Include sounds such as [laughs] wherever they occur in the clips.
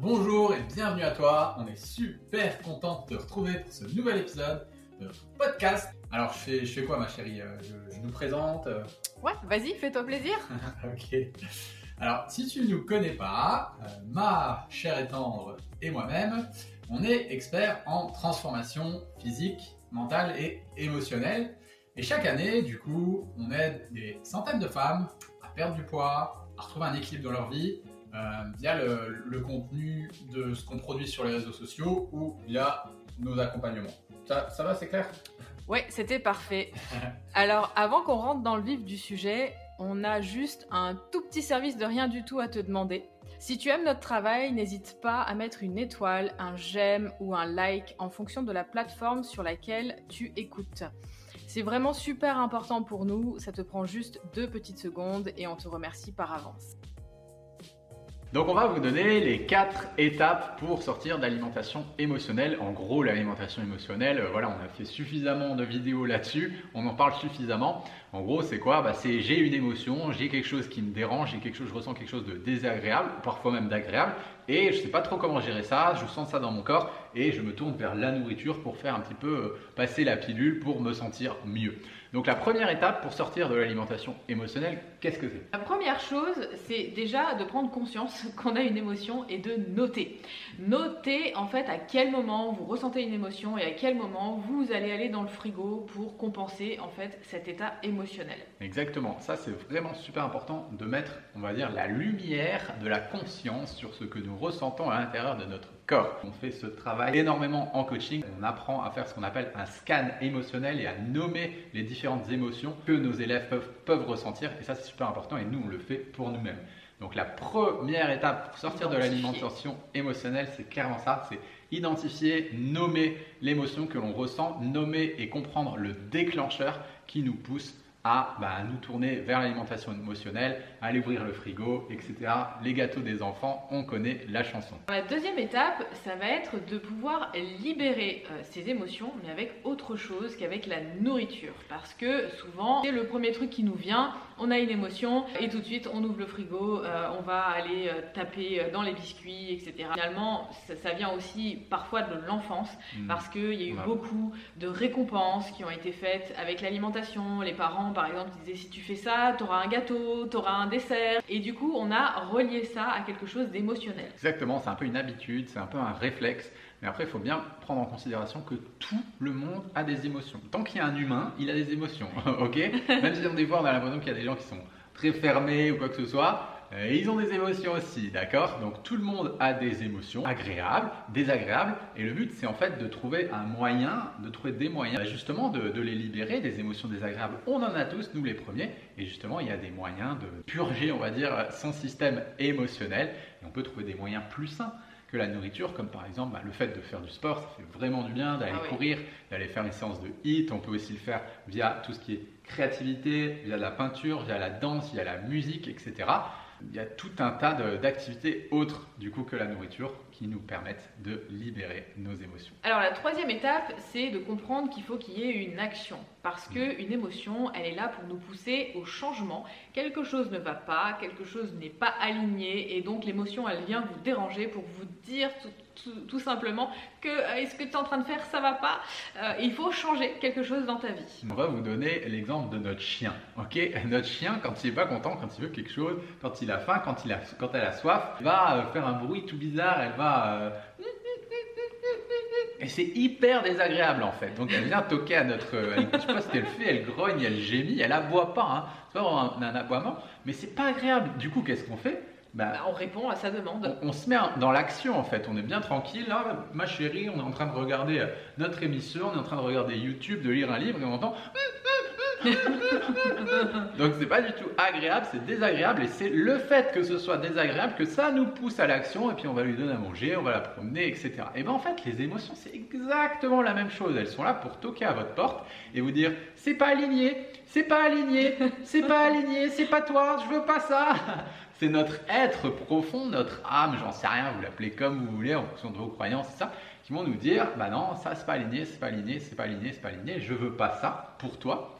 bonjour et bienvenue à toi. On est super content de te retrouver pour ce nouvel épisode de notre podcast. Alors, je fais, je fais quoi, ma chérie? Euh, je, je nous présente. euh, Ouais, vas-y, fais-toi plaisir. [laughs] ok. Alors, si tu ne nous connais pas, euh, ma chère et tendre et moi-même, on est experts en transformation physique, mentale et émotionnelle. Et chaque année, du coup, on aide des centaines de femmes à perdre du poids, à retrouver un équilibre dans leur vie, via le, le contenu de ce qu'on produit sur les réseaux sociaux ou via nos accompagnements. Ça, ça va, c'est clair? Ouais, c'était parfait. [laughs] Alors, avant qu'on rentre dans le vif du sujet, on a juste un tout petit service de rien du tout à te demander. Si tu aimes notre travail, n'hésite pas à mettre une étoile, un j'aime ou un like en fonction de la plateforme sur laquelle tu écoutes. C'est vraiment super important pour nous, ça te prend juste deux petites secondes et on te remercie par avance. Donc on va vous donner les quatre étapes pour sortir d'alimentation émotionnelle. En gros, l'alimentation émotionnelle, euh, voilà, on a fait suffisamment de vidéos là-dessus, on en parle suffisamment. En gros, c'est quoi? Bah, C'est j'ai une émotion, j'ai quelque chose qui me dérange, j'ai quelque chose, je ressens quelque chose de désagréable, parfois même d'agréable, et je sais pas trop comment gérer ça, je sens ça dans mon corps, et je me tourne vers la nourriture pour faire un petit peu euh, passer la pilule pour me sentir mieux. Donc la première étape pour sortir de l'alimentation émotionnelle, qu'est-ce que c'est? La première chose, c'est déjà de prendre conscience [laughs] qu'on a une émotion et de noter. Notez en fait à quel moment vous ressentez une émotion et à quel moment vous allez aller dans le frigo pour compenser en fait cet état émotionnel. Exactement, ça c'est vraiment super important de mettre, on va dire, la lumière de la conscience sur ce que nous ressentons à l'intérieur de notre corps. On fait ce travail énormément en coaching, on apprend à faire ce qu'on appelle un scan émotionnel et à nommer les différentes émotions que nos élèves peuvent, peuvent ressentir. Et ça c'est super important et nous on le fait pour nous-mêmes. Donc la première étape pour sortir de l'alimentation émotionnelle, c'est clairement ça, c'est identifier, nommer l'émotion que l'on ressent, nommer et comprendre le déclencheur qui nous pousse à bah, nous tourner vers l'alimentation émotionnelle, à aller ouvrir le frigo, etc. Les gâteaux des enfants, on connaît la chanson. La deuxième étape, ça va être de pouvoir libérer euh, ses émotions, mais avec autre chose qu'avec la nourriture. Parce que souvent, c'est le premier truc qui nous vient, on a une émotion, et tout de suite, on ouvre le frigo, euh, on va aller euh, taper euh, dans les biscuits, etc. Finalement, ça, ça vient aussi parfois de l'enfance, Mm. parce qu'il y a eu Ouais. beaucoup de récompenses qui ont été faites avec l'alimentation. Les parents, par exemple, disaient si tu fais ça, tu auras un gâteau, tu auras un dessert. Et du coup, on a relié ça à quelque chose d'émotionnel. Exactement, c'est un peu une habitude, c'est un peu un réflexe. Mais après, il faut bien prendre en considération que tout le monde a des émotions. Tant qu'il y a un humain, il a des émotions, [laughs] ok? Même si on des fois on a l'impression qu'il y a des gens qui sont très fermés ou quoi que ce soit, euh, ils ont des émotions aussi, d'accord? Donc tout le monde a des émotions agréables, désagréables, et le but c'est en fait de trouver un moyen, de trouver des moyens bah, justement de, de les libérer, des émotions désagréables. On en a tous, nous les premiers, et justement il y a des moyens de purger, on va dire, son système émotionnel, et on peut trouver des moyens plus sains que la nourriture, comme par exemple bah, le fait de faire du sport, ça fait vraiment du bien d'aller Ah oui. courir, d'aller faire une séance de HIIT. On peut aussi le faire via tout ce qui est créativité, via la peinture, via la danse, via la musique, etc. Il y a tout un tas d'activités autres du coup que la nourriture qui nous permettent de libérer nos émotions. Alors la troisième étape, c'est de comprendre qu'il faut qu'il y ait une action. Parce que une émotion, elle est là pour nous pousser au changement. Quelque chose ne va pas, quelque chose n'est pas aligné, et donc l'émotion, elle vient vous déranger pour vous dire tout, tout- simplement que euh, est-ce que tu es en train de faire, ça va pas. Euh, il faut changer quelque chose dans ta vie. On va vous donner l'exemple de notre chien. Ok, [laughs] notre chien, quand il est pas content, quand il veut quelque chose, quand il a faim, quand, il a, quand elle a soif, elle va euh, faire un bruit tout bizarre. Elle va et c'est hyper désagréable en fait. Donc elle vient toquer à notre. je sais pas ce qu'elle fait, elle grogne, elle gémit, elle aboie pas. Hein. C'est pas un, un aboiement, mais c'est pas agréable. Du coup, qu'est-ce qu'on fait? Bah, Bah, on répond à sa demande. on, on se met dans l'action en fait, on est bien tranquille là, ma chérie, on est en train de regarder euh, notre émission, on est en train de regarder YouTube, de lire un livre et on entend. [laughs] Donc c'est pas du tout agréable, c'est désagréable et c'est le fait que ce soit désagréable que ça nous pousse à l'action et puis on va lui donner à manger, on va la promener, etc. Et ben en fait les émotions c'est exactement la même chose, elles sont là pour toquer à votre porte et vous dire c'est pas aligné, c'est pas aligné, c'est pas aligné, c'est pas toi, je veux pas ça. C'est notre être profond, notre âme, j'en sais rien, vous l'appelez comme vous voulez en fonction de vos croyances, c'est ça, qui vont nous dire, bah non, ça c'est pas aligné, c'est pas aligné, c'est pas aligné, c'est pas aligné, je veux pas ça pour toi.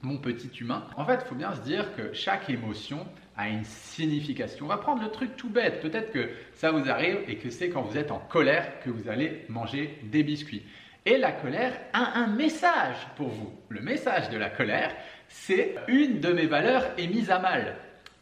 mon petit humain. En fait, il faut bien se dire que chaque émotion a une signification. On va prendre le truc tout bête. Peut-être que ça vous arrive et que c'est quand vous êtes en colère que vous allez manger des biscuits. Et la colère a un message pour vous. Le message de la colère, c'est une de mes valeurs est mise à mal.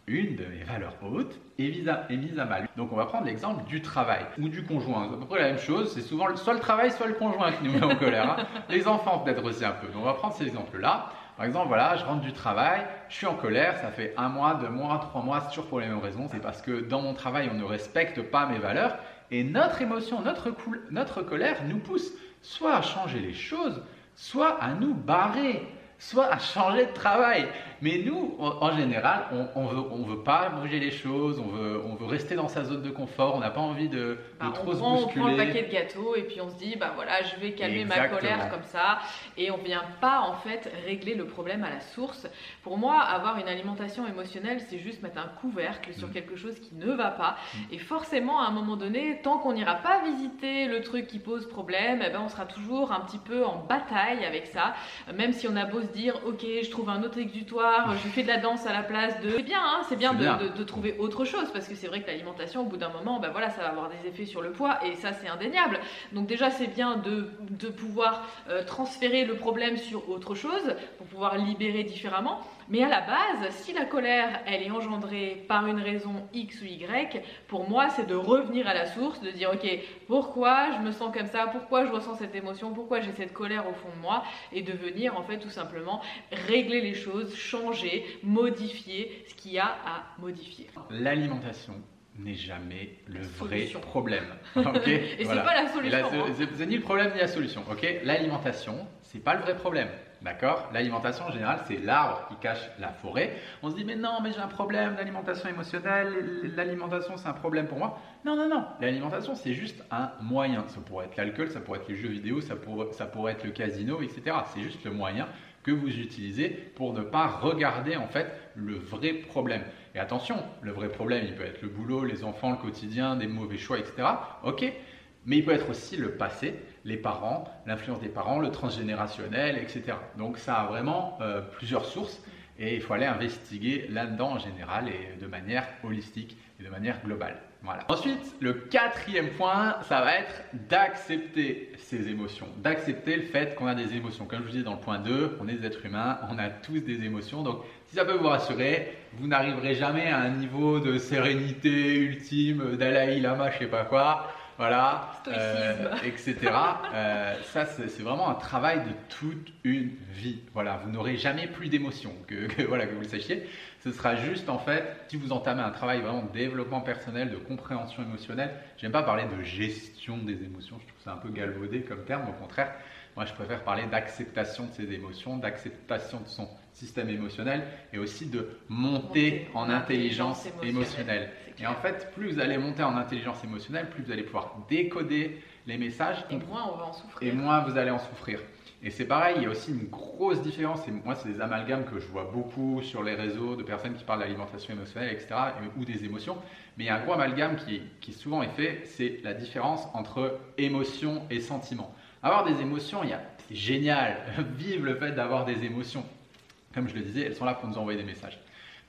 Une de mes valeurs hautes est mise à, est mise à mal. Donc on va prendre l'exemple du travail ou du conjoint. C'est à peu près la même chose. C'est souvent soit le travail, soit le conjoint qui nous met en [laughs] colère. Hein. Les enfants peut-être aussi un peu. Donc on va prendre ces exemples-là. Par exemple, voilà, je rentre du travail, je suis en colère, ça fait un mois, deux mois, trois mois, c'est toujours pour les mêmes raisons. C'est parce que dans mon travail, on ne respecte pas mes valeurs. Et notre émotion, notre, notre colère nous pousse soit à changer les choses, soit à nous barrer soit à changer de travail. Mais nous, en, général, on ne veut, on veut pas bouger les choses, on veut, on veut rester dans sa zone de confort, on n'a pas envie de, bah, trop se bousculer. On prend le paquet de gâteaux et puis on se dit, bah voilà, je vais calmer ma colère comme ça. Et on ne vient pas en fait régler le problème à la source. Pour moi, avoir une alimentation émotionnelle, c'est juste mettre un couvercle sur mm. quelque chose qui ne va pas. Mm. Et forcément, à un moment donné, tant qu'on n'ira pas visiter le truc qui pose problème, eh ben, on sera toujours un petit peu en bataille avec ça. Même si on a beau se dire, ok, je trouve un autre exutoire, je fais de la danse à la place de. C'est bien, hein, c'est bien, de, trouver autre chose parce que c'est vrai que l'alimentation, au bout d'un moment, ben voilà, ça va avoir des effets sur le poids et ça, c'est indéniable. Donc déjà, c'est bien de, pouvoir euh, transférer le problème sur autre chose pour pouvoir libérer différemment. Mais à la base, si la colère, elle est engendrée par une raison X ou Y, pour moi, c'est de revenir à la source, de dire, ok, pourquoi je me sens comme ça, pourquoi je ressens cette émotion, pourquoi j'ai cette colère au fond de moi, et de venir, en fait, tout simplement régler les choses, changer, modifier ce qu'il y a à modifier. L'alimentation n'est jamais le vrai problème. [laughs] et c'est pas la solution. Hein. C'est ni le problème ni la solution. Ok, l'alimentation, c'est pas le vrai problème. D'accord? L'alimentation en général, c'est l'arbre qui cache la forêt. On se dit, mais non, mais j'ai un problème d'alimentation émotionnelle, l'alimentation c'est un problème pour moi. Non, non, non. L'alimentation c'est juste un moyen. Ça pourrait être l'alcool, ça pourrait être les jeux vidéo, ça pourrait, ça pourrait être le casino, etc. C'est juste le moyen que vous utilisez pour ne pas regarder en fait le vrai problème. Et attention, le vrai problème, il peut être le boulot, les enfants, le quotidien, des mauvais choix, etc. Ok, mais il peut être aussi le passé, les parents, l'influence des parents, le transgénérationnel, etc. Donc ça a vraiment euh, plusieurs sources et il faut aller investiguer là-dedans en général et de manière holistique et de manière globale. Voilà. Ensuite, le quatrième point, ça va être d'accepter ses émotions, d'accepter le fait qu'on a des émotions. Comme je vous disais dans le point 2, on est des êtres humains, on a tous des émotions. Donc, si ça peut vous rassurer, vous n'arriverez jamais à un niveau de sérénité ultime, Dalai Lama, je sais pas quoi voilà, euh, etc. Euh, ça, c'est vraiment un travail de toute une vie. Voilà, vous n'aurez jamais plus d'émotions, que, voilà, que vous le sachiez. Ce sera juste, en fait, si vous entamez un travail vraiment de développement personnel, de compréhension émotionnelle, j'aime pas parler de gestion des émotions, je trouve ça un peu galvaudé comme terme, au contraire, moi, je préfère parler d'acceptation de ses émotions, d'acceptation de son système émotionnel et aussi de monter, en intelligence, émotionnelle. Et en fait, plus vous allez monter en intelligence émotionnelle, plus vous allez pouvoir décoder les messages. Et moins on va en souffrir. Et moins vous allez en souffrir. Et c'est pareil, il y a aussi une grosse différence, et moi c'est des amalgames que je vois beaucoup sur les réseaux de personnes qui parlent d'alimentation émotionnelle, etc., ou des émotions, mais il y a un gros amalgame qui, qui souvent est fait, c'est la différence entre émotion et sentiment. Avoir des émotions, c'est génial. [laughs] Vive le fait d'avoir des émotions. Comme je le disais, elles sont là pour nous envoyer des messages.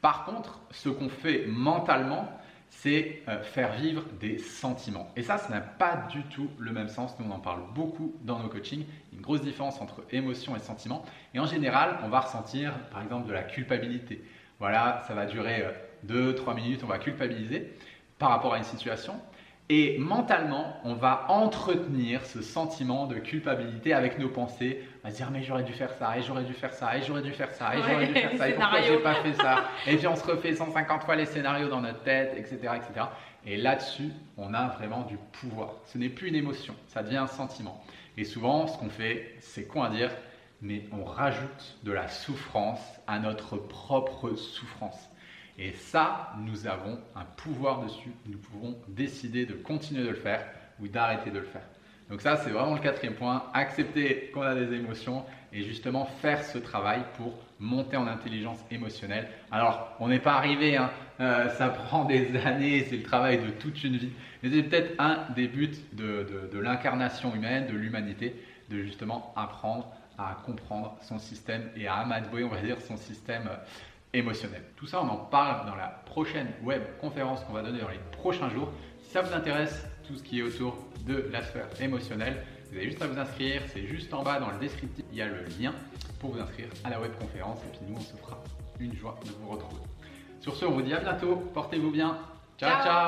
Par contre, ce qu'on fait mentalement, c'est euh, faire vivre des sentiments. Et ça, ça n'a pas du tout le même sens. Nous, on en parle beaucoup dans nos coachings. Une grosse différence entre émotion et sentiment. Et en général, on va ressentir, par exemple, de la culpabilité. Voilà, ça va durer 2-3 euh, minutes, on va culpabiliser par rapport à une situation. Et mentalement, on va entretenir ce sentiment de culpabilité avec nos pensées. On va se dire mais j'aurais dû faire ça, et j'aurais dû faire ça, et j'aurais dû faire ça, et j'aurais dû faire ça, et [laughs] pourquoi j'ai pas fait ça? Et puis on se refait 150 fois les scénarios dans notre tête, etc. etc. Et là-dessus, on a vraiment du pouvoir. Ce n'est plus une émotion, ça devient un sentiment. Et souvent, ce qu'on fait, c'est quoi à dire Mais on rajoute de la souffrance à notre propre souffrance. Et ça, nous avons un pouvoir dessus. Nous pouvons décider de continuer de le faire ou d'arrêter de le faire. Donc ça, c'est vraiment le quatrième point. Accepter qu'on a des émotions et justement faire ce travail pour monter en intelligence émotionnelle. Alors, on n'est pas arrivé, hein. euh, ça [laughs] prend des années, c'est le travail de toute une vie. Mais c'est peut-être un des buts de, de l'incarnation humaine, de l'humanité, de justement apprendre à comprendre son système et à amadouer, on va dire, son système euh, émotionnel. Tout ça, on en parle dans la prochaine web conférence qu'on va donner dans les prochains jours. Si ça vous intéresse, tout ce qui est autour de la sphère émotionnelle, vous avez juste à vous inscrire, c'est juste en bas dans le descriptif, il y a le lien pour vous inscrire à la web conférence et puis nous on se fera une joie de vous retrouver. Sur ce, on vous dit à bientôt, portez-vous bien. ciao. Ciao. ciao